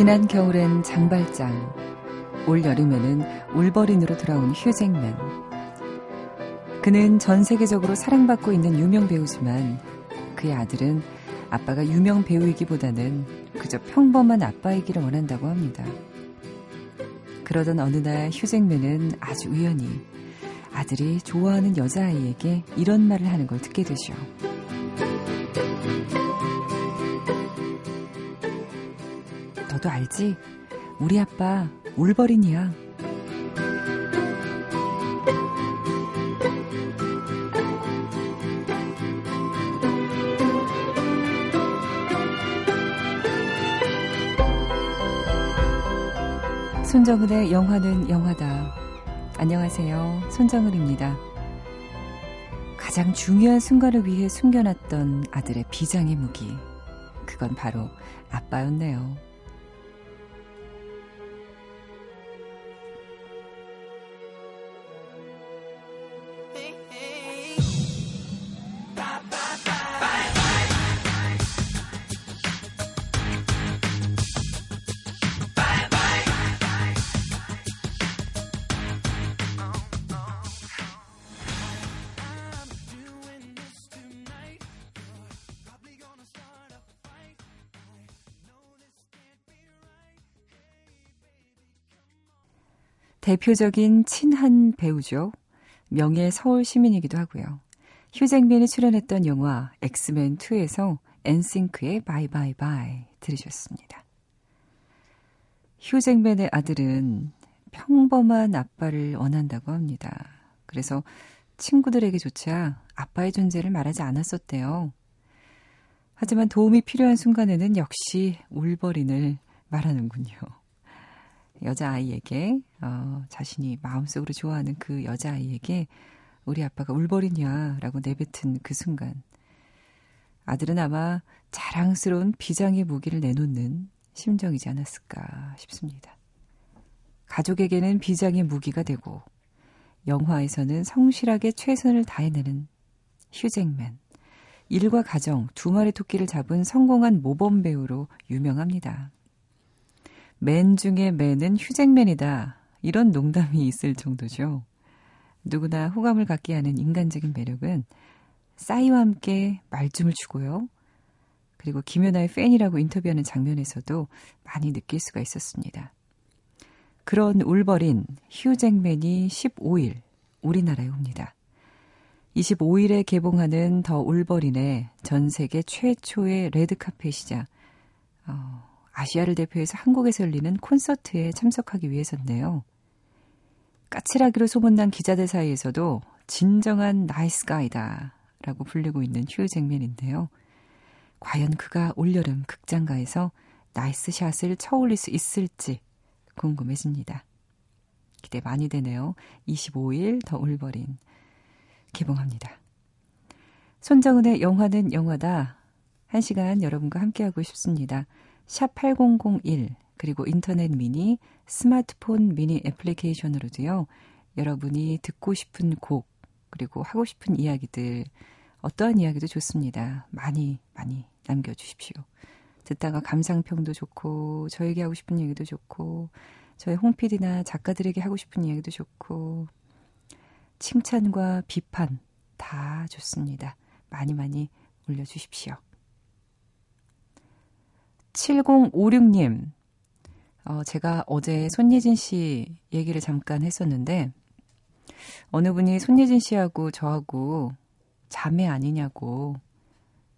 지난 겨울엔 장발장, 올 여름에는 울버린으로 돌아온 휴잭맨. 그는 전 세계적으로 사랑받고 있는 유명 배우지만 그의 아들은 아빠가 유명 배우이기보다는 그저 평범한 아빠이기를 원한다고 합니다. 그러던 어느 날 휴잭맨은 아주 우연히 아들이 좋아하는 여자아이에게 이런 말을 하는 걸 듣게 되죠. 너도 알지? 우리 아빠 울버린이야. 손정은의 영화는 영화다. 안녕하세요. 손정은입니다. 가장 중요한 순간을 위해 숨겨놨던 아들의 비장의 무기. 그건 바로 아빠였네요. 대표적인 친한 배우죠. 명예 서울 시민이기도 하고요. 휴잭맨이 출연했던 영화 엑스맨 2에서 엔싱크의 Bye Bye Bye 들으셨습니다. 휴잭맨의 아들은 평범한 아빠를 원한다고 합니다. 그래서 친구들에게조차 아빠의 존재를 말하지 않았었대요. 하지만 도움이 필요한 순간에는 역시 울버린을 말하는군요. 여자아이에게, 어, 자신이 마음속으로 좋아하는 그 여자아이에게 우리 아빠가 울버린이야 라고 내뱉은 그 순간. 아들은 아마 자랑스러운 비장의 무기를 내놓는 심정이지 않았을까 싶습니다. 가족에게는 비장의 무기가 되고, 영화에서는 성실하게 최선을 다해내는 휴잭맨. 일과 가정 두 마리 토끼를 잡은 성공한 모범 배우로 유명합니다. 맨 중에 맨은 휴잭맨이다. 이런 농담이 있을 정도죠. 누구나 호감을 갖게 하는 인간적인 매력은 싸이와 함께 말춤을 추고요. 그리고 김연아의 팬이라고 인터뷰하는 장면에서도 많이 느낄 수가 있었습니다. 그런 울버린 휴잭맨이 15일 우리나라에 옵니다. 25일에 개봉하는 더 울버린의 전 세계 최초의 레드카펫이자 어, 아시아를 대표해서 한국에서 열리는 콘서트에 참석하기 위해서인데요. 까칠하기로 소문난 기자들 사이에서도 진정한 nice guy다 라고 불리고 있는 휴 잭맨인데요. 과연 그가 올여름 극장가에서 nice shot을 쳐올릴 수 있을지 궁금해집니다. 기대 많이 되네요. 25일 더 울버린 개봉합니다. 손정은의 영화는 영화다. 한 시간 여러분과 함께하고 싶습니다. 샵 8001 그리고 인터넷 미니, 스마트폰 미니 애플리케이션으로도요. 여러분이 듣고 싶은 곡 그리고 하고 싶은 이야기들 어떠한 이야기도 좋습니다. 많이 많이 남겨주십시오. 듣다가 감상평도 좋고 저에게 하고 싶은 얘기도 좋고 저희 홍PD나 작가들에게 하고 싶은 이야기도 좋고 칭찬과 비판 다 좋습니다. 많이 많이 올려주십시오. 7056님, 어, 제가 어제 손예진 씨 얘기를 잠깐 했었는데, 어느 분이 손예진 씨하고 저하고 자매 아니냐고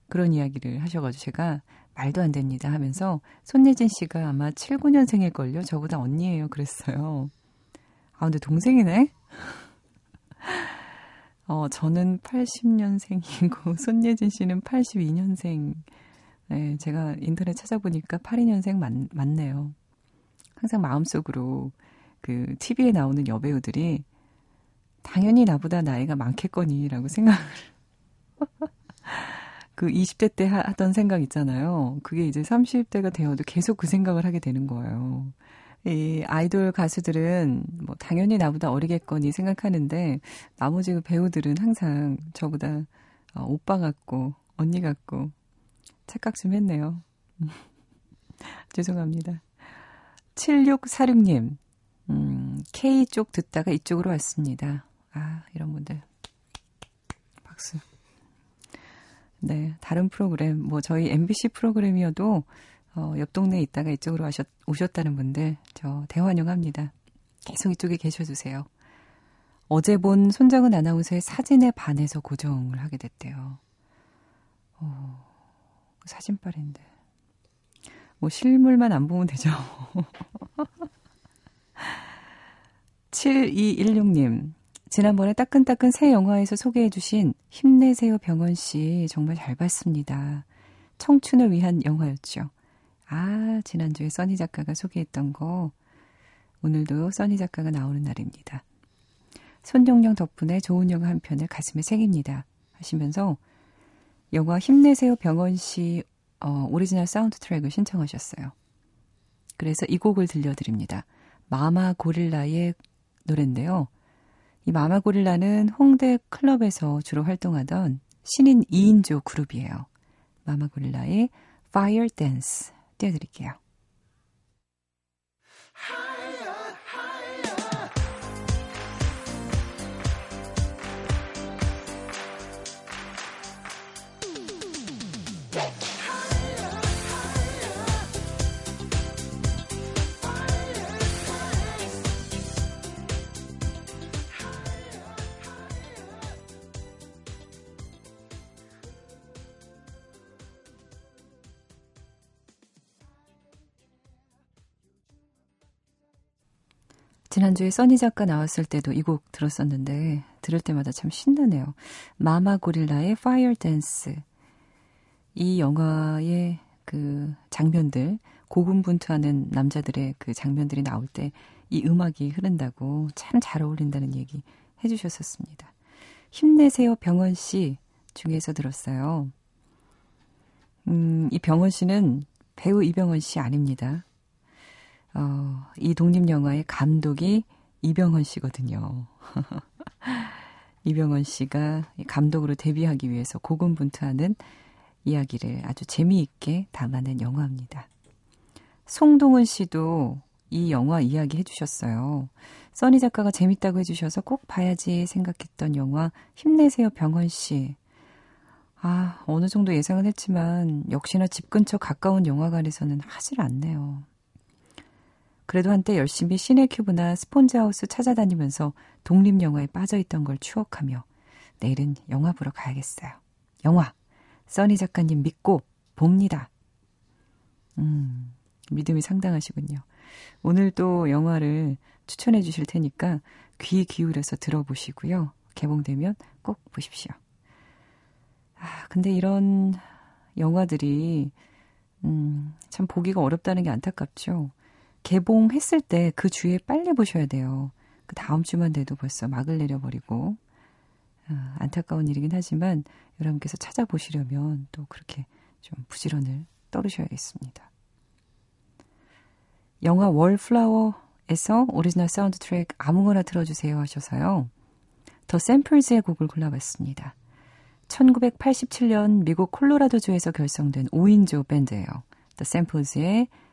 그런 이야기를 하셔가지고 제가 말도 안 됩니다 하면서 손예진 씨가 아마 79년생일걸요? 저보다 언니예요. 그랬어요. 아, 근데 동생이네? 어, 저는 80년생이고, 손예진 씨는 82년생. 네, 제가 인터넷 찾아보니까 82년생 맞, 맞네요. 항상 마음속으로 그 TV에 나오는 여배우들이 당연히 나보다 나이가 많겠거니라고 생각을 그 20대 때 하던 생각 있잖아요. 그게 이제 30대가 되어도 계속 그 생각을 하게 되는 거예요. 이 아이돌 가수들은 뭐 당연히 나보다 어리겠거니 생각하는데 나머지 그 배우들은 항상 저보다 어, 오빠 같고 언니 같고 착각 좀 했네요. 죄송합니다. 7646님, 음, K 쪽 듣다가 이쪽으로 왔습니다. 아, 이런 분들. 박수. 네, 다른 프로그램, 뭐 저희 MBC 프로그램이어도 어, 옆 동네에 있다가 이쪽으로 하셨, 오셨다는 분들 저 대환영합니다. 계속 이쪽에 계셔주세요. 어제 본 손정은 아나운서의 사진에 반해서 고정을 하게 됐대요. 어, 사진빨인데. 뭐 실물만 안 보면 되죠. 7216님. 지난번에 따끈따끈 새 영화에서 소개해 주신 힘내세요 병원 씨 정말 잘 봤습니다. 청춘을 위한 영화였죠. 아, 지난주에 써니 작가가 소개했던 거. 오늘도 써니 작가가 나오는 날입니다. 손정령 덕분에 좋은 영화 한 편을 가슴에 새깁니다. 하시면서 영화 힘내세요 병헌 씨 어, 오리지널 사운드 트랙을 신청하셨어요. 그래서 이 곡을 들려드립니다. 마마 고릴라의 노래인데요. 이 마마 고릴라는 홍대 클럽에서 주로 활동하던 신인 2인조 그룹이에요. 마마 고릴라의 Fire Dance 띄워드릴게요. 지난주에 써니 작가 나왔을 때도 이 곡 들었었는데 들을 때마다 참 신나네요. 마마 고릴라의 Fire Dance. 이 영화의 그 장면들 고군분투하는 남자들의 그 장면들이 나올 때 이 음악이 흐른다고 참 잘 어울린다는 얘기 해주셨었습니다. 힘내세요 병헌 씨 중에서 들었어요. 음, 이 병헌 씨는 배우 이병헌 씨 아닙니다. 어, 이 독립영화의 감독이 이병헌 씨거든요. 이병헌 씨가 감독으로 데뷔하기 위해서 고군분투하는 이야기를 아주 재미있게 담아낸 영화입니다. 송동은 씨도 이 영화 이야기 해주셨어요. 써니 작가가 재밌다고 해주셔서 꼭 봐야지 생각했던 영화 힘내세요 병헌 씨. 아, 어느 정도 예상은 했지만 역시나 집 근처 가까운 영화관에서는 하질 않네요. 그래도 한때 열심히 시네큐브나 스폰지하우스 찾아다니면서 독립영화에 빠져있던 걸 추억하며 내일은 영화 보러 가야겠어요. 영화 써니 작가님 믿고 봅니다. 음, 믿음이 상당하시군요. 오늘 또 영화를 추천해 주실 테니까 귀 기울여서 들어보시고요. 개봉되면 꼭 보십시오. 아, 근데 이런 영화들이, 음, 참 보기가 어렵다는 게 안타깝죠. 개봉했을 때 그 주에 빨리 보셔야 돼요. 그 다음 주만 돼도 벌써 막을 내려버리고 어, 안타까운 일이긴 하지만 여러분께서 찾아보시려면 또 그렇게 좀 부지런을 떨으셔야겠습니다. 영화 월플라워에서 오리지널 사운드 트랙 아무거나 틀어주세요 하셔서요. 더 샘플즈의 곡을 골라봤습니다. 1987년 미국 콜로라도주에서 결성된 5인조 밴드예요. The Samples의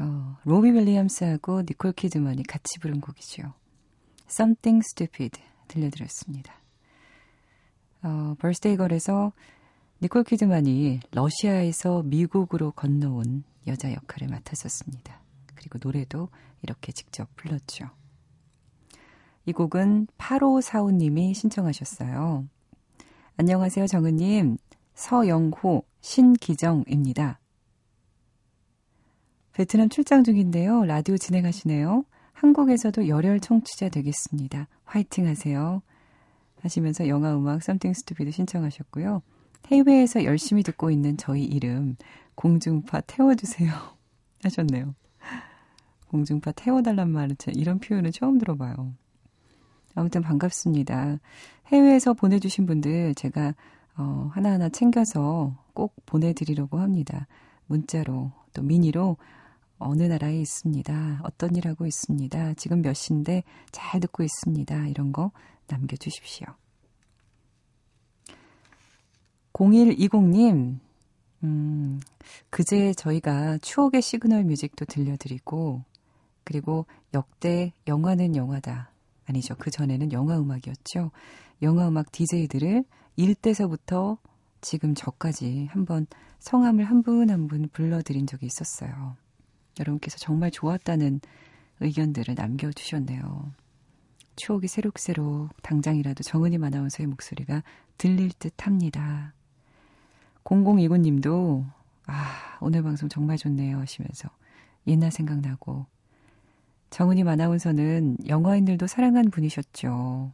어, 로비 윌리엄스하고 니콜 키드먼이 같이 부른 곡이죠. Something Stupid 들려드렸습니다. 어, Birthday Girl에서 니콜 키드만이 러시아에서 미국으로 건너온 여자 역할을 맡았었습니다. 그리고 노래도 이렇게 직접 불렀죠. 이 곡은 8545님이 신청하셨어요. 안녕하세요, 정은님. 서영호, 신기정입니다. 베트남 출장 중인데요. 라디오 진행하시네요. 한국에서도 열혈 청취자 되겠습니다. 화이팅 하세요. 하시면서 영화 음악 Something Stupid 신청하셨고요. 해외에서 열심히 듣고 있는 저희 이름 공중파 태워주세요 하셨네요. 공중파 태워달란 말은 이런 표현은 처음 들어봐요. 아무튼 반갑습니다. 해외에서 보내주신 분들 제가 어, 하나하나 챙겨서 꼭 보내드리려고 합니다. 문자로 또 미니로 어느 나라에 있습니다. 어떤 일 하고 있습니다. 지금 몇 시인데 잘 듣고 있습니다. 이런 거 남겨주십시오. 0120님, 음, 그제 저희가 추억의 시그널 뮤직도 들려드리고, 그리고 역대 영화는 영화다. 아니죠. 그 전에는 영화 음악이었죠. 영화 음악 DJ들을 1대서부터 지금 저까지 한번 성함을 한 분 한분 불러드린 적이 있었어요. 여러분께서 정말 좋았다는 의견들을 남겨주셨네요. 추억이 새록새록 당장이라도 정은임 아나운서의 목소리가 들릴 듯 합니다. 0029님도, 아, 오늘 방송 정말 좋네요 하시면서 옛날 생각나고, 정은임 아나운서는 영화인들도 사랑한 분이셨죠.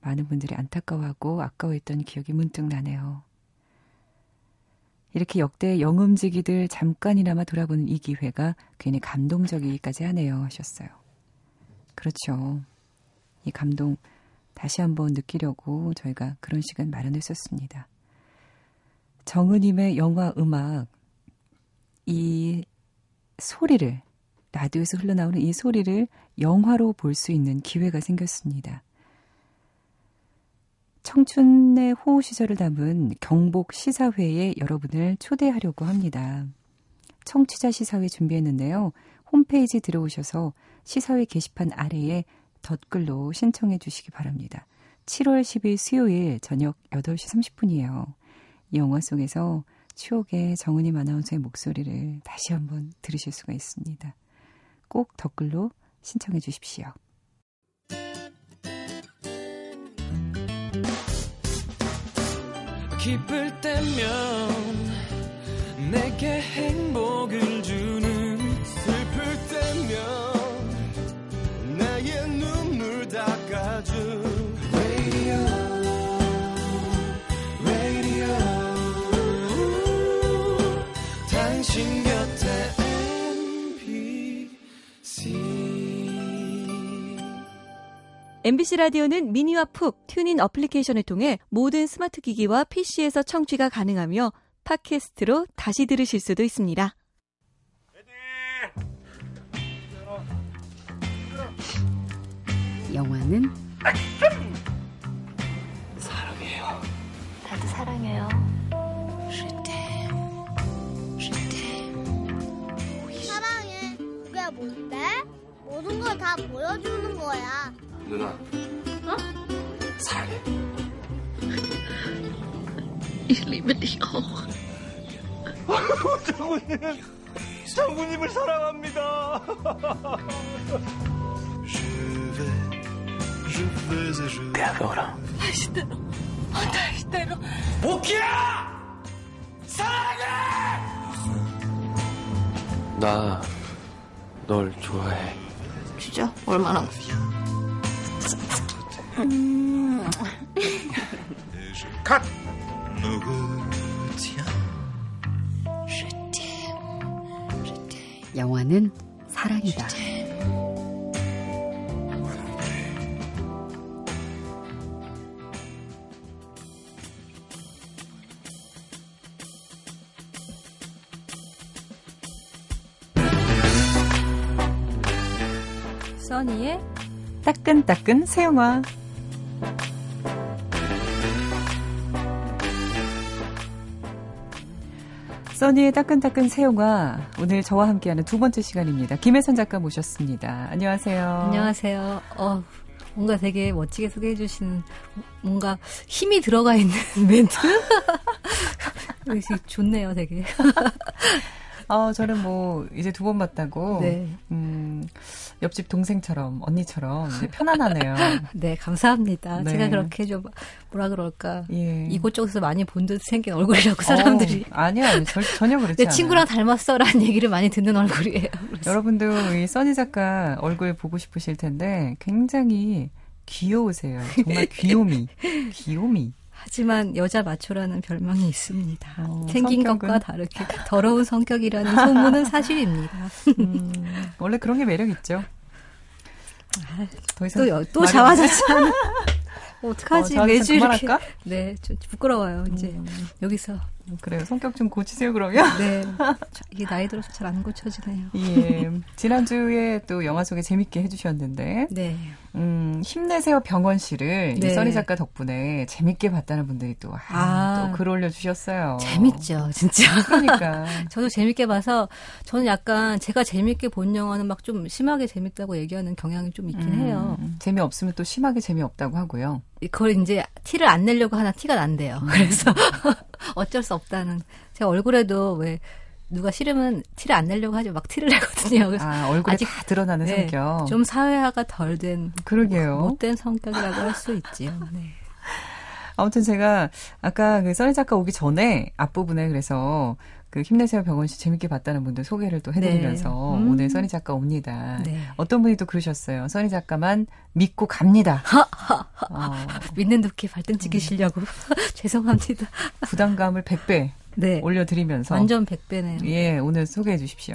많은 분들이 안타까워하고 아까워했던 기억이 문득 나네요. 이렇게 역대 영음지기들 잠깐이나마 돌아보는 이 기회가 괜히 감동적이기까지 하네요 하셨어요. 그렇죠. 이 감동 다시 한번 느끼려고 저희가 그런 시간 마련했었습니다. 정은임의 영화 음악, 이 소리를, 라디오에서 흘러나오는 이 소리를 영화로 볼 수 있는 기회가 생겼습니다. 청춘의 호우 시절을 담은 경복 시사회에 여러분을 초대하려고 합니다. 청취자 시사회 준비했는데요. 홈페이지 들어오셔서 시사회 게시판 아래에 덧글로 신청해 주시기 바랍니다. 7월 10일 수요일 저녁 8시 30분이에요. 이 영화 속에서 추억의 정은임 아나운서의 목소리를 다시 한번 들으실 수가 있습니다. 꼭 댓글로 신청해 주십시오. 기쁠 때면 내게 행복을 주 MBC 라디오는 미니와 푹 튜닝 어플리케이션을 통해 모든 스마트 기기와 PC에서 청취가 가능하며 팟캐스트로 다시 들으실 수도 있습니다. 영화는 사랑해요. 나도 사랑해요. 사랑해. 그게 뭔데? 모든 걸 다 보여주는 거야. 누나. 어? 사랑해. Ich liebe dich auch. 장군님, 장군님을 사랑합니다. 대학교라. 다시대로. 다시대로. 모키야! 사랑해! 나, 널 좋아해. 진짜? 얼마나? 컷! 영화는 사랑이다. 써니의 따끈따끈 새 영화. 써니의 따끈따끈 새우가 오늘 저와 함께하는 두 번째 시간입니다. 김혜선 작가 모셨습니다. 안녕하세요. 안녕하세요. 어, 뭔가 되게 멋지게 소개해 주시는 뭔가 힘이 들어가 있는 멘트? 좋네요, 되게. 어, 저는 뭐 이제 두 번 봤다고 네. 음, 옆집 동생처럼 언니처럼 편안하네요. 네, 감사합니다. 네. 제가 그렇게 좀 뭐라 그럴까 예. 이곳저곳에서 많이 본 듯 생긴 얼굴이라고 사람들이. 어, 아니요, 아니요. 절- 전혀 그렇지 내 않아요. 친구랑 닮았어라는 얘기를 많이 듣는 얼굴이에요. 그래서 여러분도 이 써니 작가 얼굴 보고 싶으실 텐데 굉장히 귀여우세요. 정말 귀요미. 귀요미. 하지만 여자 마초라는 별명이 있습니다. 어, 생긴 성격은? 것과 다르게 더러운 성격이라는 소문은 사실입니다. 음, 원래 그런 게 매력 있죠. 더 이상 또, 여- 또 말이 자화자찬. 어떡하지? 어, 매주 이렇게. 네, 좀 부끄러워요. 이제 음. 여기서. 그래요. 성격 좀 고치세요 그러면. 네. 이게 나이 들어서 잘 안 고쳐지네요. 예. 지난주에 또 영화 소개 재밌게 해주셨는데, 네. 음, 힘내세요 병원 씨를 네. 이 써니 작가 덕분에 재밌게 봤다는 분들이 또, 아, 아. 또글 올려주셨어요. 재밌죠, 진짜. 그러니까. 저도 재밌게 봐서 저는 약간 제가 재밌게 본 영화는 막 좀 심하게 재밌다고 얘기하는 경향이 좀 있긴 해요. 음, 재미없으면 또 심하게 재미없다고 하고요. 그걸 이제 티를 안 내려고 하나 티가 난대요. 음. 그래서 어쩔 수 없다는. 제 얼굴에도 왜 누가 싫으면 티를 안 내려고 하죠. 막 티를 내거든요. 그래서 아, 얼굴에 아직- 다 드러나는 네, 성격. 좀 사회화가 덜 된 그러게요. 못된 성격이라고 할 수 있지요. 네. 아무튼 제가 아까 그 써니 작가 오기 전에 앞부분에 그래서 그 힘내세요 병원 씨 재밌게 봤다는 분들 소개를 또 해드리면서 네. 음. 오늘 써니 작가 옵니다. 네. 어떤 분이 또 그러셨어요. 써니 작가만 믿고 갑니다. 어, 믿는 덕에 발등 찍으시려고 죄송합니다. 부담감을 100배 네. 올려드리면서 완전 100배네요. 예 오늘 소개해 주십시오.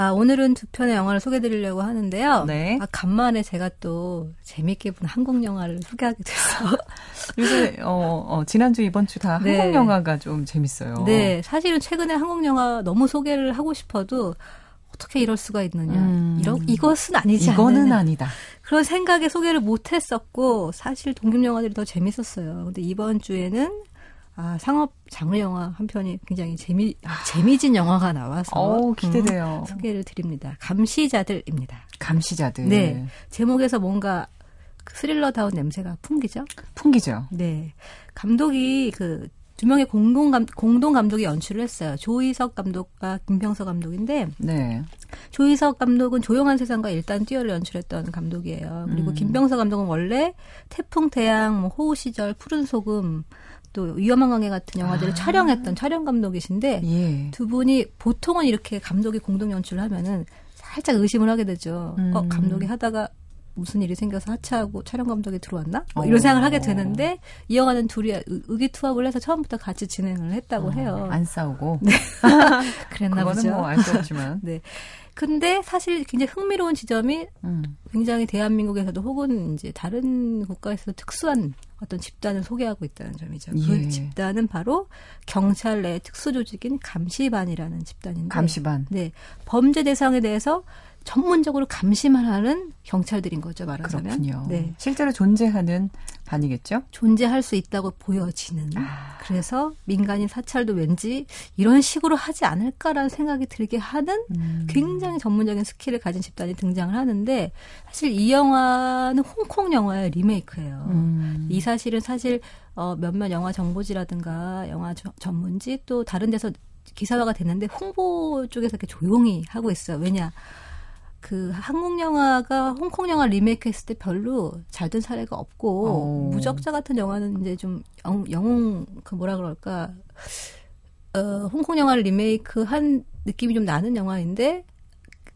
아, 오늘은 두 편의 영화를 소개해 드리려고 하는데요. 네. 아, 간만에 제가 또 재밌게 본 한국 영화를 소개하게 돼서. 요새 어, 어, 지난주 이번 주 다 네. 한국 영화가 좀 재밌어요. 네, 사실은 최근에 한국 영화 너무 소개를 하고 싶어도 어떻게 이럴 수가 있느냐. 음. 이러, 이것은 아니지 이거는 않느냐. 아니다. 그런 생각에 소개를 못 했었고 사실 독립 영화들이 더 재밌었어요. 근데 이번 주에는 아, 상업 장르 영화 한 편이 굉장히 재미 재미진 영화가 나와서 어우 기대돼요. 음, 소개를 드립니다. 감시자들입니다. 감시자들. 네. 제목에서 뭔가 그 스릴러다운 냄새가 풍기죠? 풍기죠. 네. 감독이 그 두 명의 공동 감 공동 감독이 연출을 했어요. 조희석 감독과 김병서 감독인데 네. 조희석 감독은 조용한 세상과 일단 뛰어를 연출했던 감독이에요. 그리고 음. 김병서 감독은 원래 태풍 태양, 뭐 호우 시절, 푸른 소금, 또 위험한 관계 같은 영화들을 아. 촬영했던 촬영 감독이신데 예. 두 분이 보통은 이렇게 감독이 공동 연출을 하면은 살짝 의심을 하게 되죠. 음. 어, 감독이 하다가 무슨 일이 생겨서 하차하고 촬영 감독이 들어왔나? 뭐 어. 이런 생각을 하게 되는데 이 영화는 둘이 의- 의기투합을 해서 처음부터 같이 진행을 했다고 해요. 어, 안 싸우고. 그랬나 그거는 보죠. 뭐알 수 없지만. 네. 근데 사실 굉장히 흥미로운 지점이 음. 굉장히 대한민국에서도 혹은 이제 다른 국가에서도 특수한 어떤 집단을 소개하고 있다는 점이죠. 예. 그 집단은 바로 경찰 내 특수 조직인 감시반이라는 집단인데 감시반. 네. 범죄 대상에 대해서 전문적으로 감시만 하는 경찰들인 거죠, 말하자면. 그렇군요. 네. 실제로 존재하는 반이겠죠? 존재할 수 있다고 보여지는. 아. 그래서 민간인 사찰도 왠지 이런 식으로 하지 않을까라는 생각이 들게 하는 음. 굉장히 전문적인 스킬을 가진 집단이 등장을 하는데 사실 이 영화는 홍콩 영화의 리메이크예요. 음. 이 사실은 사실 어, 몇몇 영화 정보지라든가 영화 저- 전문지 또 다른 데서 기사화가 됐는데 홍보 쪽에서 이렇게 조용히 하고 있어요. 왜냐? 그 한국 영화가 홍콩 영화 리메이크 했을 때 별로 잘 된 사례가 없고 어. 무적자 같은 영화는 이제 좀 영, 영웅 그 뭐라 그럴까 어, 홍콩 영화를 리메이크 한 느낌이 좀 나는 영화인데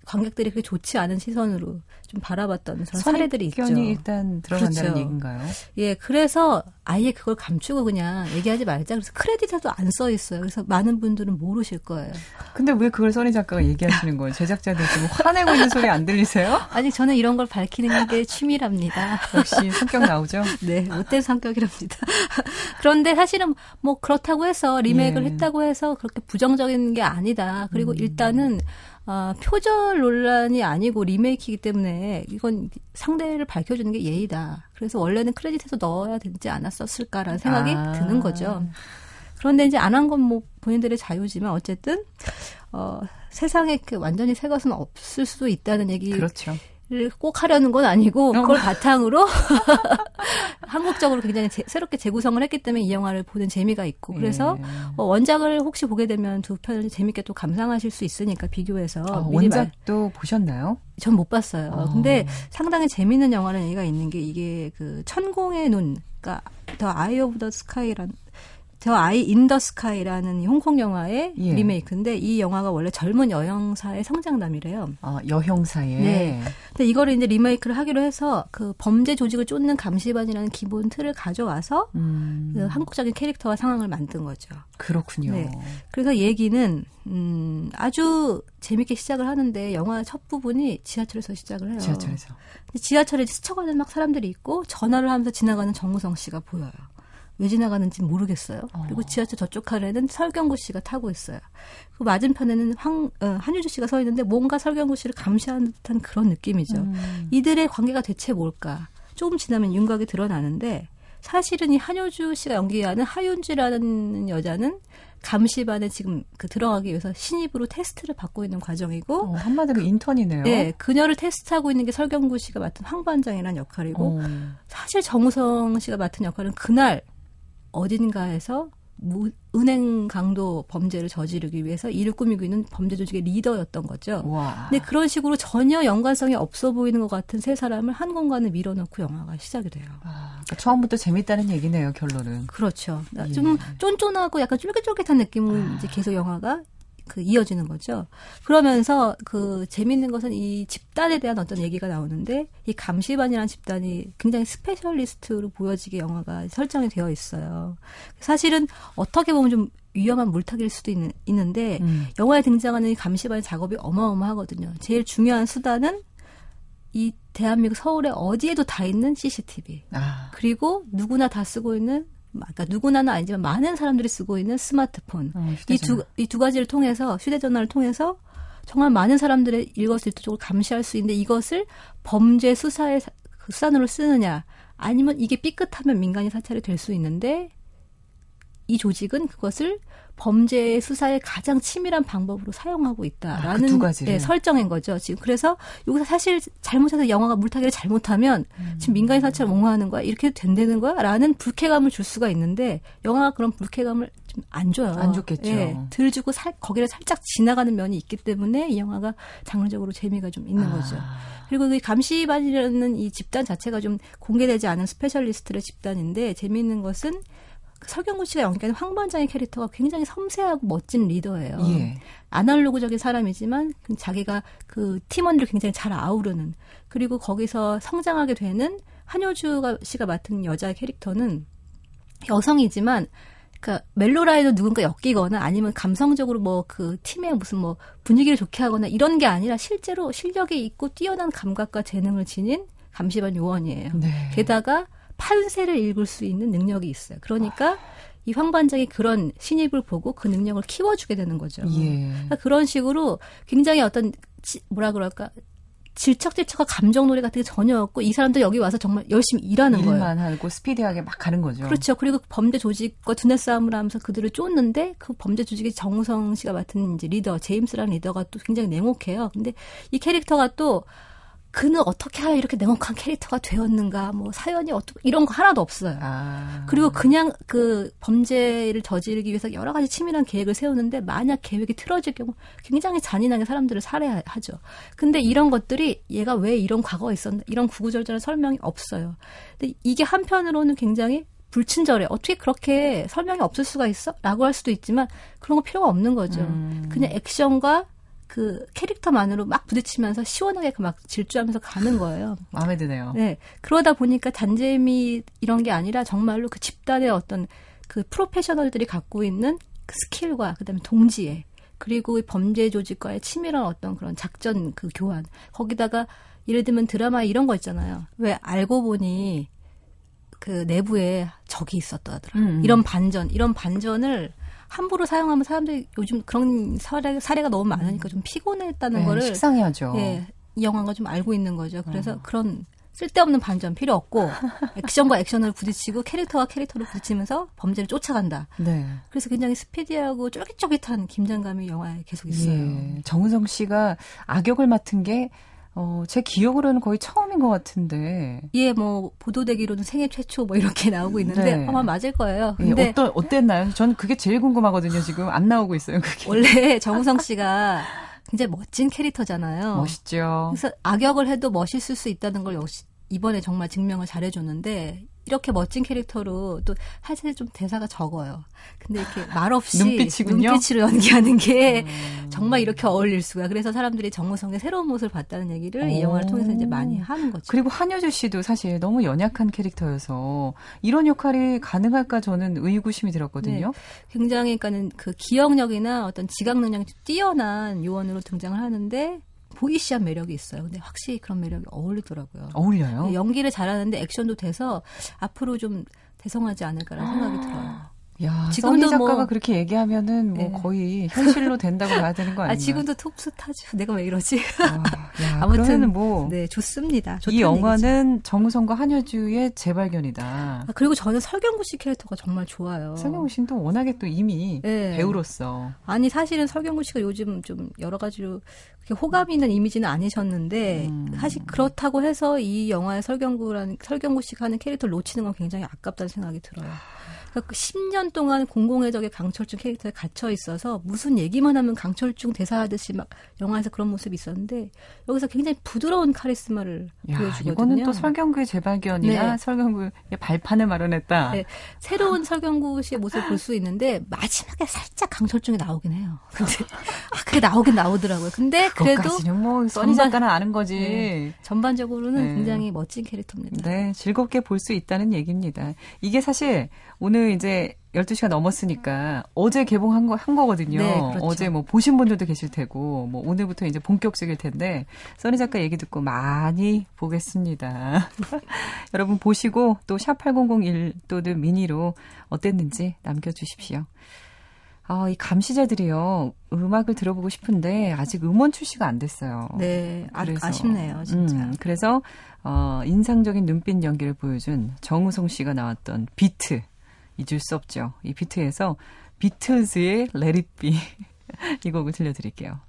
관객들이 그렇게 좋지 않은 시선으로 좀 바라봤던 그런 사례들이 있죠. 선입견이 일단 들어간다는 그렇죠. 얘기인가요? 예, 그래서 아예 그걸 감추고 그냥 얘기하지 말자. 그래서 크레딧에도 안 써 있어요. 그래서 많은 분들은 모르실 거예요. 근데 왜 그걸 써니 작가가 얘기하시는 거예요? 제작자들 지금 화내고 있는 소리 안 들리세요? 아직 저는 이런 걸 밝히는 게 취미랍니다. 역시 성격 나오죠? 네, 못된 성격이랍니다. 그런데 사실은 뭐 그렇다고 해서 리메이크를 예. 했다고 해서 그렇게 부정적인 게 아니다. 그리고 음. 일단은 아, 표절 논란이 아니고 리메이크이기 때문에 이건 상대를 밝혀주는 게 예의다. 그래서 원래는 크레딧에서 넣어야 되지 않았었을까라는 생각이 아. 드는 거죠. 그런데 이제 안 한 건 뭐 본인들의 자유지만 어쨌든 어 세상에 그 완전히 새 것은 없을 수도 있다는 얘기 그렇죠. 꼭 하려는 건 아니고 어. 그걸 바탕으로 한국적으로 굉장히 제- 새롭게 재구성을 했기 때문에 이 영화를 보는 재미가 있고 그래서 예. 어, 원작을 혹시 보게 되면 두 편을 재밌게 또 감상하실 수 있으니까 비교해서 아, 미리 말- 원작도 보셨나요? 전 못 봤어요. 어. 근데 상당히 재밌는 영화라는 얘기가 있는 게 이게 그 천공의 눈, 그러니까 The Eye of the Sky란 The Eye in the Sky라는 홍콩 영화의 예. 리메이크인데 이 영화가 원래 젊은 여형사의 성장담이래요. 아, 여형사에. 네. 근데 이거를 이제 리메이크를 하기로 해서 그 범죄 조직을 쫓는 감시반이라는 기본 틀을 가져와서 음, 그 한국적인 캐릭터와 상황을 만든 거죠. 그렇군요. 네. 그래서 얘기는 음, 아주 재밌게 시작을 하는데 영화 첫 부분이 지하철에서 시작을 해요. 지하철에서. 지하철에 스쳐가는 막 사람들이 있고 전화를 하면서 지나가는 정우성 씨가 보여요. 왜 지나가는지 모르겠어요. 그리고 지하철 저쪽 칸에는 설경구 씨가 타고 있어요. 그 맞은편에는 황, 어, 한유주 씨가 서 있는데 뭔가 설경구 씨를 감시하는 듯한 그런 느낌이죠. 음. 이들의 관계가 대체 뭘까? 조금 지나면 윤곽이 드러나는데 사실은 이 한효주 씨가 연기하는 하윤주라는 여자는 감시반에 지금 그 들어가기 위해서 신입으로 테스트를 받고 있는 과정이고 어, 한마디로 인턴이네요. 네, 그녀를 테스트하고 있는 게 설경구 씨가 맡은 황반장이라는 역할이고 어. 사실 정우성 씨가 맡은 역할은 그날 어딘가에서 무- 은행 강도 범죄를 저지르기 위해서 이를 꾸미고 있는 범죄 조직의 리더였던 거죠. 와. 근데 그런 식으로 전혀 연관성이 없어 보이는 것 같은 세 사람을 한 공간에 밀어넣고 영화가 시작이 돼요. 아, 그러니까 처음부터 재밌다는 얘기네요, 결론은. 그렇죠. 나- 예. 좀 쫀쫀하고 약간 쫄깃쫄깃한 느낌으로 이제 계속 영화가 그 이어지는 거죠. 그러면서 그 재밌는 것은 이 집단에 대한 어떤 얘기가 나오는데 이 감시반이라는 집단이 굉장히 specialist로 보여지게 영화가 설정이 되어 있어요. 사실은 어떻게 보면 좀 위험한 물타기일 수도 있는, 있는데 음. 영화에 등장하는 이 감시반의 작업이 어마어마하거든요. 제일 중요한 수단은 이 대한민국 서울에 어디에도 다 있는 CCTV. 아, 그리고 누구나 다 쓰고 있는 그러니까 누구나는 아니지만 많은 사람들이 쓰고 있는 스마트폰. 어, 이 휴대전화. 두이 두 가지를 통해서 휴대전화를 통해서 정말 많은 사람들의 일거수일투족을 감시할 수 있는데 이것을 범죄 수사의 사- 그 수단으로 쓰느냐 아니면 이게 삐끗하면 민간인 사찰이 될 수 있는데 이 조직은 그것을 범죄 수사의 가장 치밀한 방법으로 사용하고 있다라는 아, 가지를. 네, 설정인 거죠. 지금 그래서 여기서 사실 잘못해서 영화가 물타기를 잘못하면 음. 지금 민간인 사찰 옹호하는 거야 이렇게 된다는 거야라는 불쾌감을 줄 수가 있는데 영화가 그런 불쾌감을 좀 안 줘요. 안 줬겠죠. 예, 들 주고 살, 거기를 살짝 지나가는 면이 있기 때문에 이 영화가 장르적으로 재미가 좀 있는 거죠. 아. 그리고 이 감시반이라는 이 집단 자체가 좀 공개되지 않은 specialist의 집단인데 재미있는 것은 그 설경구 씨가 연기하는 황 반장의 캐릭터가 굉장히 섬세하고 멋진 리더예요. 예. 아날로그적인 사람이지만 그 자기가 그 팀원들을 굉장히 잘 아우르는 그리고 거기서 성장하게 되는 한효주 씨가 맡은 여자의 캐릭터는 여성이지만 그러니까 멜로라인에도 누군가 엮이거나 아니면 감성적으로 뭐 그 팀의 무슨 뭐 분위기를 좋게 하거나 이런 게 아니라 실제로 실력이 있고 뛰어난 감각과 재능을 지닌 감시반 요원이에요. 네. 게다가 판세를 읽을 수 있는 능력이 있어요. 그러니까 이 황반장이 그런 신입을 보고 그 능력을 키워주게 되는 거죠. 예. 그러니까 그런 식으로 굉장히 어떤 지- 뭐라 그럴까 질척질척한 감정 놀이 같은 게 전혀 없고 이 사람들 여기 와서 정말 열심히 일하는 거예요. 일만 하고 스피디하게 막 가는 거죠. 그렇죠. 그리고 범죄 조직과 두뇌 싸움을 하면서 그들을 쫓는데 그 범죄 조직의 정우성 씨가 맡은 이제 리더 제임스라는 리더가 또 굉장히 냉혹해요. 근데 이 캐릭터가 또 그는 어떻게 하여 이렇게 냉혹한 캐릭터가 되었는가, 뭐 사연이 어떻게 이런 거 하나도 없어요. 아. 그리고 그냥 그 범죄를 저지르기 위해서 여러 가지 치밀한 계획을 세우는데 만약 계획이 틀어질 경우 굉장히 잔인하게 사람들을 살해하죠. 근데 이런 것들이 얘가 왜 이런 과거가 있었나 이런 구구절절한 설명이 없어요. 근데 이게 한편으로는 굉장히 불친절해. 어떻게 그렇게 설명이 없을 수가 있어? 라고 할 수도 있지만 그런 거 필요가 없는 거죠. 음. 그냥 액션과 그 캐릭터만으로 막 부딪히면서 시원하게 그막 질주하면서 가는 거예요. 마음에 드네요. 네. 그러다 보니까 잔재미 이런 게 아니라 정말로 그 집단의 어떤 그 프로페셔널들이 갖고 있는 그 스킬과 그다음에 동지애 그리고 이 범죄 조직과의 치밀한 어떤 그런 작전 그 교환 거기다가 예를 들면 드라마 이런 거 있잖아요. 왜 알고 보니 그 내부에 적이 있었다더라. 음, 음. 이런 반전, 이런 반전을 함부로 사용하면 사람들이 요즘 그런 사례, 사례가 너무 많으니까 좀 피곤했다는 네, 거를 식상해하죠. 예, 이 영화가 좀 알고 있는 거죠. 그래서 어. 그런 쓸데없는 반전 필요 없고 액션과 액션을 부딪히고 캐릭터와 캐릭터를 부딪히면서 범죄를 쫓아간다. 네. 그래서 굉장히 스피디하고 쫄깃쫄깃한 김장감이 영화에 계속 있어요. 예. 정우성 씨가 악역을 맡은 게 어, 제 기억으로는 거의 처음인 것 같은데. 예, 뭐 보도되기로는 생애 최초 뭐 이렇게 나오고 있는데 네. 아마 맞을 거예요. 예, 근데 어떤 어땠나요? 저는 그게 제일 궁금하거든요. 지금 안 나오고 있어요. 그게. 원래 정우성 씨가 굉장히 멋진 캐릭터잖아요. 멋있죠. 그래서 악역을 해도 멋있을 수 있다는 걸 역시 이번에 정말 증명을 잘해줬는데 이렇게 멋진 캐릭터로 또 사실 좀 대사가 적어요. 근데 이렇게 말없이 눈빛이군요. 눈빛으로 연기하는 게 음. 정말 이렇게 어울릴 수가. 그래서 사람들이 정우성의 새로운 모습을 봤다는 얘기를 이 영화를 오. 통해서 이제 많이 하는 거죠. 그리고 한효주 씨도 사실 너무 연약한 캐릭터여서 이런 역할이 가능할까 저는 의구심이 들었거든요. 굉장히 그러니까는 그 기억력이나 어떤 지각 능력이 뛰어난 요원으로 등장을 하는데 보이시한 매력이 있어요. 근데 확실히 그런 매력이 어울리더라고요. 어울려요. 네, 연기를 잘하는데 액션도 돼서 앞으로 좀 대성하지 않을까라는 생각이 들어요. 야, 지금도 써니 작가가 뭐- 그렇게 얘기하면 뭐 네. 거의 현실로 된다고 봐야 되는 거 아닌가요? 아, 지금도 톱스타죠. 내가 왜 이러지? 아, 그러면은 뭐 네, 좋습니다. 이 얘기죠. 영화는 정우성과 한효주의 재발견이다. 아, 그리고 저는 설경구 씨 캐릭터가 정말 좋아요. 성경우 씨는 또 워낙에 또 이미 네. 배우로서 아니 사실은 설경구 씨가 요즘 좀 여러 가지로 호감 있는 이미지는 아니셨는데 음. 사실 그렇다고 해서 이 영화의 설경구라는 설경구 씨가 하는 캐릭터를 놓치는 건 굉장히 아깝다는 생각이 들어요. 그러니까 그 10년 동안 공공의적의 강철중 캐릭터에 갇혀 있어서 무슨 얘기만 하면 강철중 대사하듯이 막 영화에서 그런 모습이 있었는데 여기서 굉장히 부드러운 카리스마를 야, 보여주거든요. 이거는 또 설경구의 재발견이나 네. 설경구의 발판을 마련했다. 네, 새로운 설경구 씨의 모습을 볼 수 있는데 마지막에 살짝 강철중이 나오긴 해요. 근데 아, 그게 나오긴 나오더라고요. 근데 그래도 뭐 써니 작가는 아는 거지. 네. 전반적으로는 네. 굉장히 멋진 캐릭터입니다. 네, 즐겁게 볼 수 있다는 얘기입니다. 이게 사실 오늘 이제 12시가 넘었으니까 어제 개봉한 거, 한 거거든요. 네, 그렇죠. 어제 뭐 보신 분들도 계실 테고, 뭐 오늘부터 이제 본격적일 텐데, 써니 작가 얘기 듣고 많이 보겠습니다. 여러분 보시고 또 샵8001 또는 미니로 어땠는지 남겨주십시오. 아, 이 감시자들이요, 음악을 들어보고 싶은데, 아직 음원 출시가 안 됐어요. 네, 아, 그래서, 아쉽네요, 진짜. 음, 그래서 어, 인상적인 눈빛 연기를 보여준 정우성 씨가 나왔던 비트 잊을 수 없죠. 이 비트에서 비틀즈의 Be 이 곡을 들려드릴게요.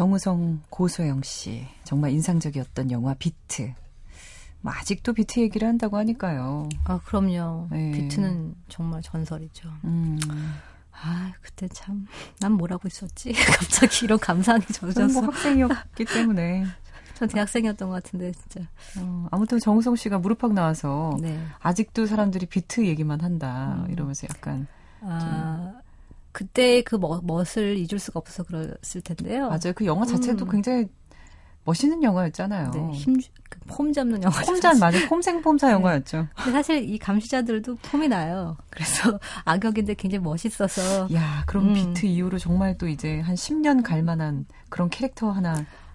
정우성, 고소영 씨 정말 인상적이었던 영화 비트. 뭐 아직도 비트 얘기를 한다고 하니까요. 아, 그럼요. 네. 비트는 정말 전설이죠. 음, 아, 그때 참, 난 뭐하고 있었지? 갑자기 이런 감상에 젖어서. 뭐 학생이었기 때문에 전 대학생이었던 것 같은데, 진짜. 어, 아무튼 정우성 씨가 무릎팍 나와서 네. 아직도 사람들이 비트 얘기만 한다 음. 이러면서 약간 아, 그때의 그 멋, 멋을 잊을 수가 없어서 그랬을 텐데요. 맞아요. 그 영화 자체도 음. 굉장히 멋있는 영화였잖아요. 네, 힘, 그폼 잡는 영화죠. 폼자 맞아요. 폼생폼사 네. 영화였죠. 근데 사실 이 감시자들도 폼이 나요. 그래서 악역인데 굉장히 멋있어서. 야, 그럼 음. 비트 이후로 정말 또 이제 한 10년 갈 만한 그런 캐릭터 하나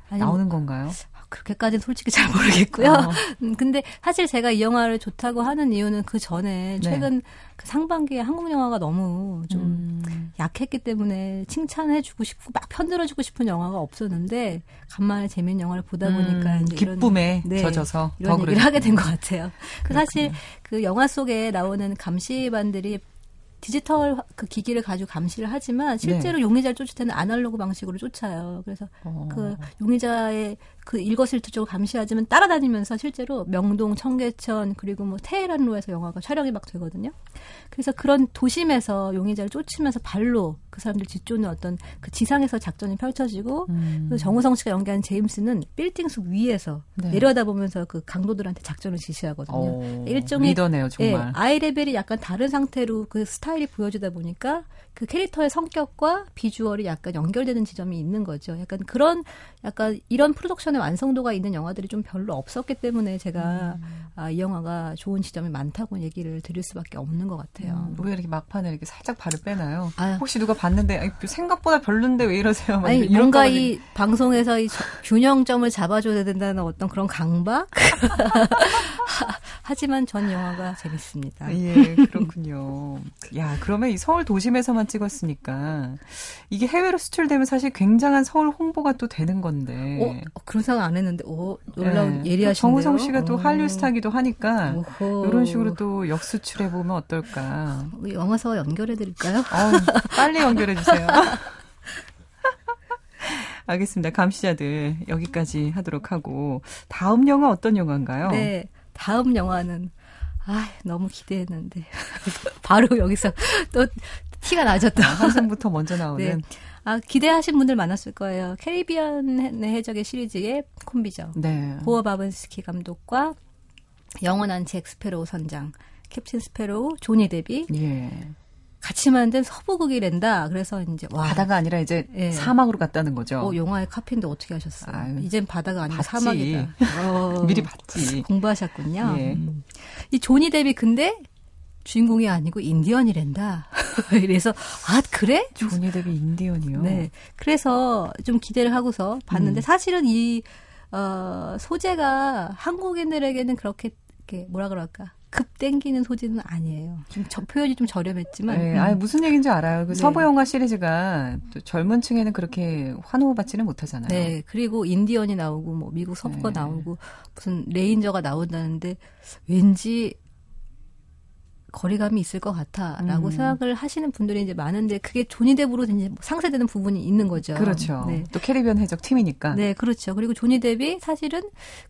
아니, 나오는 건가요? 그렇게까지는 솔직히 잘 모르겠고요. 어. 음, 근데 사실 제가 이 영화를 좋다고 하는 이유는 그 전에 네. 최근 그 상반기에 한국 영화가 너무 좀 음, 약했기 때문에 칭찬해주고 싶고 막 편들어주고 싶은 영화가 없었는데 간만에 재밌는 영화를 보다 보니까 음, 이제 이런- 기쁨에 네, 젖어서 이런 더 얘기를 하게 된 것 같아요. 그 사실 그 영화 속에 나오는 감시반들이 디지털 그 기기를 가지고 감시를 하지만 실제로 용의자를 쫓을 때는 아날로그 방식으로 쫓아요. 그래서 네. 어. 그 용의자의 그 일거수일투족을 감시하지만 따라다니면서 실제로 명동, 청계천 그리고 뭐 테헤란로에서 영화가 촬영이 막 되거든요. 그래서 그런 도심에서 용의자를 쫓으면서 발로 그 사람들 뒤쫓는 어떤 그 지상에서 작전이 펼쳐지고 음. 그 정우성 씨가 연기한 제임스는 빌딩 숲 위에서 네. 내려다보면서 그 강도들한테 작전을 지시하거든요. 어, 일종의 리더네요, 정말. 예, eye level이 약간 다른 상태로 그 스타일이 보여지다 보니까 그 캐릭터의 성격과 비주얼이 약간 연결되는 지점이 있는 거죠. 약간 그런 약간 이런 프로덕션 의 완성도가 있는 영화들이 좀 별로 없었기 때문에 제가 음. 아, 이 영화가 좋은 지점이 많다고 얘기를 드릴 수밖에 없는 것 같아요. 음, 왜 이렇게 막판에 이렇게 살짝 발을 빼나요? 아유. 혹시 누가 봤는데 아니, 생각보다 별론데 왜 이러세요? 막 아니 이런 뭔가 거는 이 방송에서 이 저- 균형점을 잡아줘야 된다는 어떤 그런 강박 하지만 전 영화가 재밌습니다. 예, 그렇군요. 야, 그러면 이 서울 도심에서만 찍었으니까 이게 해외로 수출되면 사실 굉장한 서울 홍보가 또 되는 건데. 어, 그런 생각 안 했는데, 오, 놀라운 예. 예리하신데요. 또 정우성 씨가 또 어. 한류 스타기도 하니까 오호. 이런 식으로 또 역수출해 보면 어떨까? 우리 영화사와 연결해 드릴까요? 어우, 빨리 연결해 주세요. 알겠습니다. 감시자들 여기까지 하도록 하고 다음 영화 어떤 영화인가요? 네. 다음 영화는 아, 너무 기대했는데 바로 여기서 또 티가 또. 아, 한승부터 먼저 나오는 네. 아, 기대하신 분들 많았을 거예요. 캐리비안의 해적의 시리즈의 콤비죠. 네. 보어 바번스키 감독과 영원한 잭 스페로우 선장, captain 스페로우, 조니 뎁이 예. 같이 만든 서부극이랜다. 그래서 이제 와 바다가 아니라 이제 예. 사막으로 갔다는 거죠. 어, 영화의 카피인데 어떻게 하셨어요? 아유, 이젠 바다가 아니고 봤지. 사막이다. 어, 미리 봤지. 공부하셨군요. 예. 음. 이 조니 뎁이 근데 주인공이 아니고 인디언이랜다. 그래서 아 그래? 조니 뎁이 인디언이요. 네. 그래서 좀 기대를 하고서 봤는데 음. 사실은 이 어, 소재가 한국인들에게는 그렇게 이렇게 뭐라 그럴까 급 땡기는 소재는 아니에요. 좀 저, 표현이 좀 저렴했지만 네, 음. 아니 무슨 얘기인지 알아요. 그 네. 서부 영화 시리즈가 또 젊은 층에는 그렇게 환호받지는 못하잖아요. 네, 그리고 인디언이 나오고 뭐 미국 서부가 네. 나오고 무슨 ranger가 나온다는데 왠지 거리감이 있을 것 같아라고 음. 생각을 하시는 분들이 이제 많은데 그게 조니 뎁으로 이제 상쇄되는 부분이 있는 거죠. 그렇죠. 네. 또 캐리비안 해적 팀이니까. 네, 그렇죠. 그리고 조니 뎁이 사실은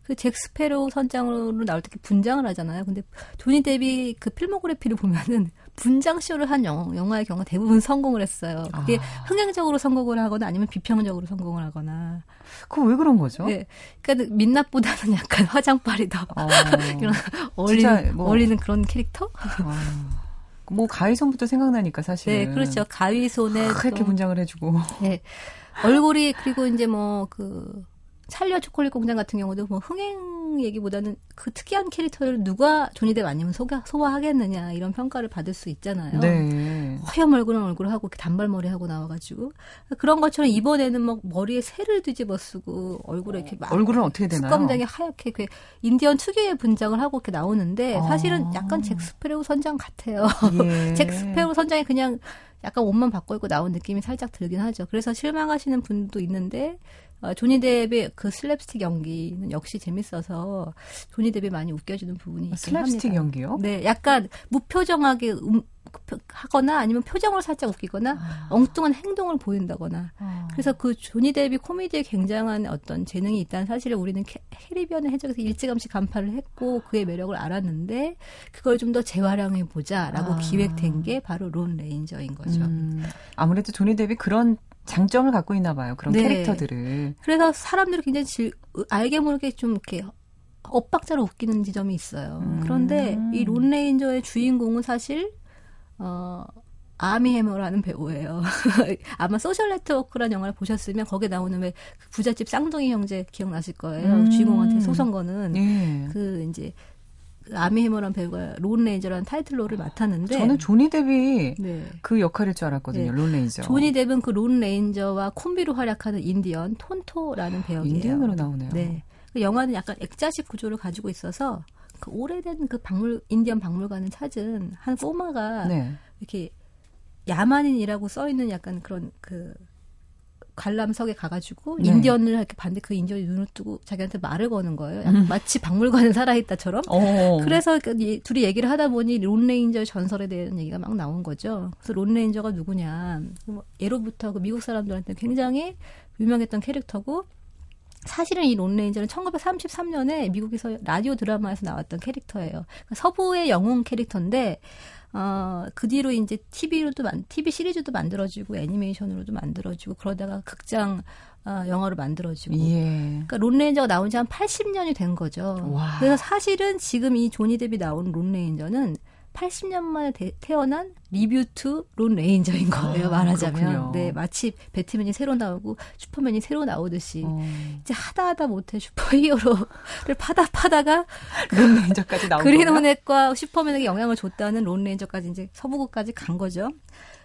그 잭 스페로우 선장으로 나올 때 분장을 하잖아요. 근데 조니 뎁이 그 filmography를 보면은 분장 쇼를 한 영, 영화 의 경우 대부분 성공을 했어요. 그게 아. 흥행적으로 성공을 하거나 아니면 비평적으로 성공을 하거나. 그거 왜 그런 거죠? 네. 그러니까 민낯보다는 약간 화장빨이 더 어, 이런 어울리는, 뭐- 어울리는 그런 캐릭터? 아, 뭐 가위손부터 생각나니까 사실. 네, 그렇죠. 가위손에 이렇게 또- 분장을 해주고. 네. 얼굴이 그리고 이제 뭐 그 찰리와 초콜릿 공장 같은 경우도 뭐 흥행 얘기보다는 그 특이한 캐릭터를 누가 조니 뎁 아니면 소화, 소화하겠느냐 이런 평가를 받을 수 있잖아요. 네. 허연 얼굴은 얼굴 하고 단발머리 하고 나와가지고 그런 것처럼 이번에는 막 머리에 새를 뒤집어 쓰고 얼굴에 이렇게 막 얼굴은 어떻게 되나요? 숯검정에 하얗게 그 인디언 특유의 분장을 하고 이렇게 나오는데 사실은 아. 약간 잭 스페로우 선장 같아요. 예. 잭 스페로우 선장이 그냥 약간 옷만 바꿔 입고 나온 느낌이 살짝 들긴 하죠. 그래서 실망하시는 분도 있는데 어, 조니 뎁의 그 슬랩스틱 연기는 역시 재밌어서 조니 뎁이 많이 웃겨주는 부분이 있긴 슬랩스틱 합니다. 연기요? 네, 약간 무표정하게 음, 표- 하거나 아니면 표정을 살짝 웃기거나 아. 엉뚱한 행동을 보인다거나 어. 그래서 그 조니 뎁이 코미디에 굉장한 어떤 재능이 있다는 사실을 우리는 캐, 캐리비안의 해적에서 일찌감치 간파를 했고 그의 매력을 알았는데 그걸 좀 더 재활용해 보자라고 아. 기획된 게 바로 론 레인저인 거죠. 음, 아무래도 조니 뎁이 그런 장점을 갖고 있나 봐요. 그런 네. 캐릭터들을. 그래서 사람들이 굉장히 질, 알게 모르게 좀 이렇게 엇박자로 웃기는 지점이 있어요. 음. 그런데 이 론 레인저의 주인공은 사실 어 아미 해머라는 배우예요. 아마 소셜 네트워크라는 영화를 보셨으면 거기에 나오는 왜 그 부잣집 쌍둥이 형제 기억나실 거예요. 음. 주인공한테 소송 거는 예. 그 이제 그 아미 해머라는 배우가 론 레인저라는 타이틀롤을 맡았는데 저는 조니 뎁이 네. 그 역할일 줄 알았거든요. 네. 론 레인저. 조니 뎁은 그 론 레인저와 콤비로 활약하는 인디언 톤토라는 배역이에요. 인디언으로 나오네요. 네. 그 영화는 약간 액자식 구조를 가지고 있어서 그 오래된 그 박물 인디언 박물관을 찾은 한 꼬마가 네. 이렇게 야만인이라고 써 있는 약간 그런 그 관람석에 가가지고 네. 인디언을 이렇게 봤는데 그 인디언이 눈을 뜨고 자기한테 말을 거는 거예요. 약간 마치 박물관이 살아있다처럼. 어. 그래서 그 이- 둘이 얘기를 하다 보니 론 레인저의 전설에 대한 얘기가 막 나온 거죠. 그래서 론 레인저가 누구냐. 뭐 예로부터 그 미국 사람들한테 굉장히 유명했던 캐릭터고 사실은 이 론 레인저는 1933년에 미국에서 라디오 드라마에서 나왔던 캐릭터예요. 그러니까 서부의 영웅 캐릭터인데 어, 그 뒤로 이제 TV로도 만, TV 시리즈도 만들어지고 애니메이션으로도 만들어지고 그러다가 극장 어, 영화로 만들어지고. 예. 그러니까 론레인저가 나온 지 한 80년이 된 거죠. 와. 그래서 사실은 지금 이 조니 뎁이 나온 론레인저는 80년 만에 태, 태어난 reboot 론 레인저인 거예요, 아, 말하자면. 그렇군요. 네, 마치 배트맨이 새로 나오고 슈퍼맨이 새로 나오듯이. 어. 이제 하다 하다 못해 슈퍼히어로를 파다 파다가 론 레인저까지 나온 그린 거예요? 호넷과 슈퍼맨에게 영향을 줬다는 론 레인저까지 이제 서부극까지 간 거죠.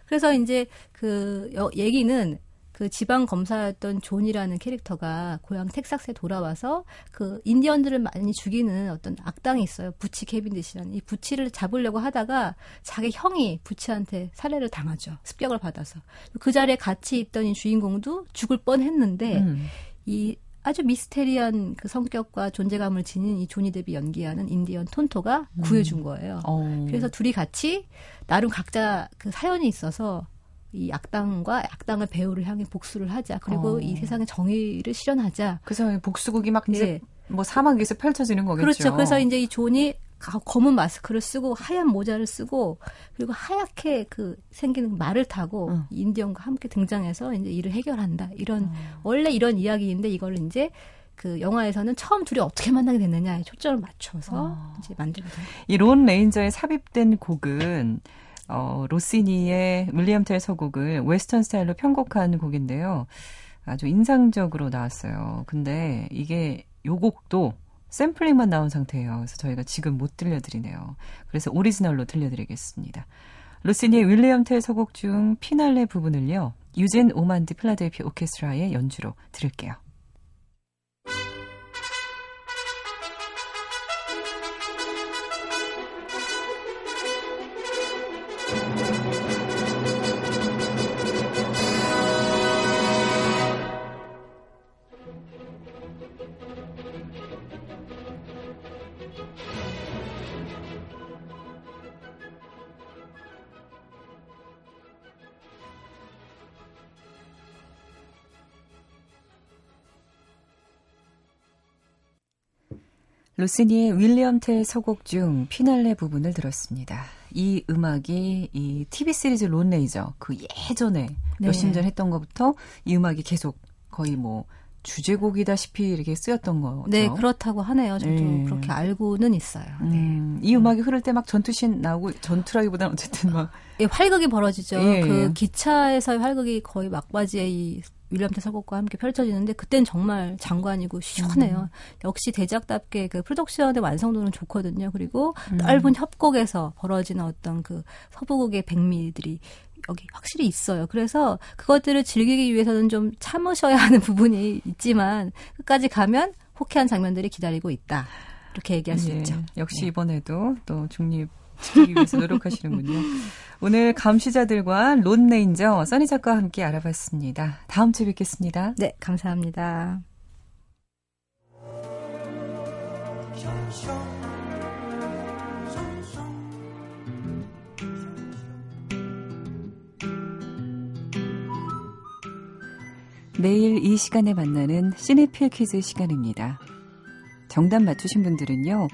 그래서 이제 그 여- 얘기는 그 지방 검사였던 존이라는 캐릭터가 고향 텍사스에 돌아와서 그 인디언들을 많이 죽이는 어떤 악당이 있어요. 부치 케빈디시라는 이 부치를 잡으려고 하다가 자기 형이 부치한테 살해를 당하죠. 습격을 받아서 그 자리에 같이 있던 이 주인공도 죽을 뻔했는데 음. 이 아주 미스테리한 그 성격과 존재감을 지닌 이 조니 뎁이 연기하는 인디언 톤토가 구해준 거예요. 어. 그래서 둘이 같이 나름 각자 그 사연이 있어서 이 악당과 악당을 배우를 향해 복수를 하자. 그리고 어. 이 세상의 정의를 실현하자. 그래서 복수극이 막 이제 예. 뭐 사막 위에서 펼쳐지는 거겠죠. 그렇죠. 그래서 이제 이 존이 가- 검은 마스크를 쓰고 하얀 모자를 쓰고 그리고 하얗게 그 생기는 말을 타고 응. 인디언과 함께 등장해서 이제 일을 해결한다. 이런 어. 원래 이런 이야기인데 이걸 이제 그 영화에서는 처음 둘이 어떻게 만나게 됐느냐에 초점을 맞춰서 어. 이제 만들게 된 거예요. 이 론 레인저에 삽입된 곡은 어, 로시니의 윌리엄 텔 서곡을 웨스턴 스타일로 편곡한 곡인데요. 아주 인상적으로 나왔어요. 근데 이게 요 곡도 샘플링만 나온 상태예요. 그래서 저희가 지금 못 들려드리네요. 그래서 오리지널로 들려드리겠습니다. 로시니의 윌리엄 텔 서곡 중 피날레 부분을요. 유젠 오만디 필라델피 오케스트라의 연주로 들을게요. 로시니의 윌리엄 텔 서곡 중 피날레 부분을 들었습니다. 이 음악이 이 TV 시리즈 론레이저 그 예전에 네. 몇십 년 했던 것부터 이 음악이 계속 거의 뭐 주제곡이다시피 이렇게 쓰였던 거죠. 네, 그렇다고 하네요. 저도 네. 그렇게 알고는 있어요. 네. 음, 이 음악이 흐를 때 막 전투신 나오고 전투라기보다는 어쨌든 막 예, 활극이 벌어지죠. 예, 그 예. 기차에서의 활극이 거의 막바지에 이 윌리엄 테서곡과 함께 펼쳐지는데 그땐 정말 장관이고 시원해요. 역시 대작답게 그 프로덕션의 완성도는 좋거든요. 그리고 넓은 협곡에서 벌어지는 어떤 그 서부극의 백미들이 여기 확실히 있어요. 그래서 그것들을 즐기기 위해서는 좀 참으셔야 하는 부분이 있지만 끝까지 가면 호쾌한 장면들이 기다리고 있다. 이렇게 얘기할 수 예, 있죠. 역시 네. 이번에도 또 중립 지키기 위해서 노력하시는군요. 오늘 감시자들과 론 레인저 써니 작가와 함께 알아봤습니다. 다음 주에 뵙겠습니다. 네, 감사합니다. 매일 이 시간에 만나는 시네필 퀴즈 시간입니다. 정답 맞추신 분들은요.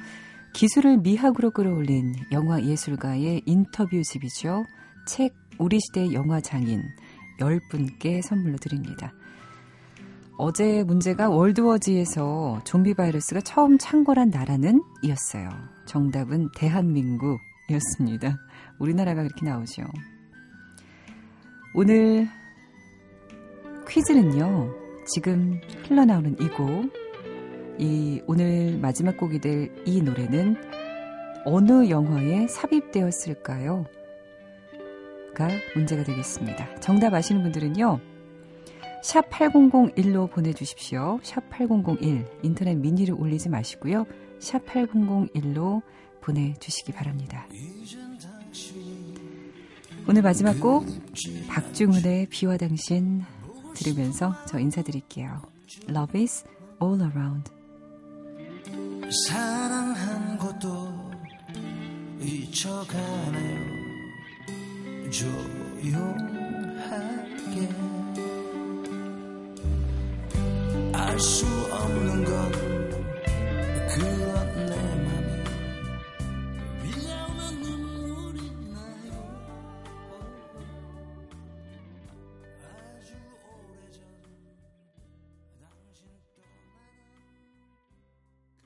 기술을 미학으로 끌어올린 영화 예술가의 인터뷰집이죠. 책 우리 시대 영화 장인 10분께 선물로 드립니다. 어제 문제가 월드워지에서 좀비 바이러스가 처음 창궐한 나라는 이었어요. 정답은 대한민국이었습니다. 우리나라가 그렇게 나오죠. 오늘 퀴즈는요, 지금 흘러나오는 이 곡, 이 오늘 마지막 곡이 될 이 노래는 어느 영화에 삽입되었을까요? 가 문제가 되겠습니다. 정답 아시는 분들은요, 샵 8001로 보내주십시오. 샵 8001. 인터넷 미니를 올리지 마시고요. 샵 8001로 보내주시기 바랍니다. 오늘 마지막 곡, 박중훈의 비와 당신 들으면서 저 인사드릴게요. Love is all around. 사랑한 것도 잊혀가네요. 조용하게. 알 수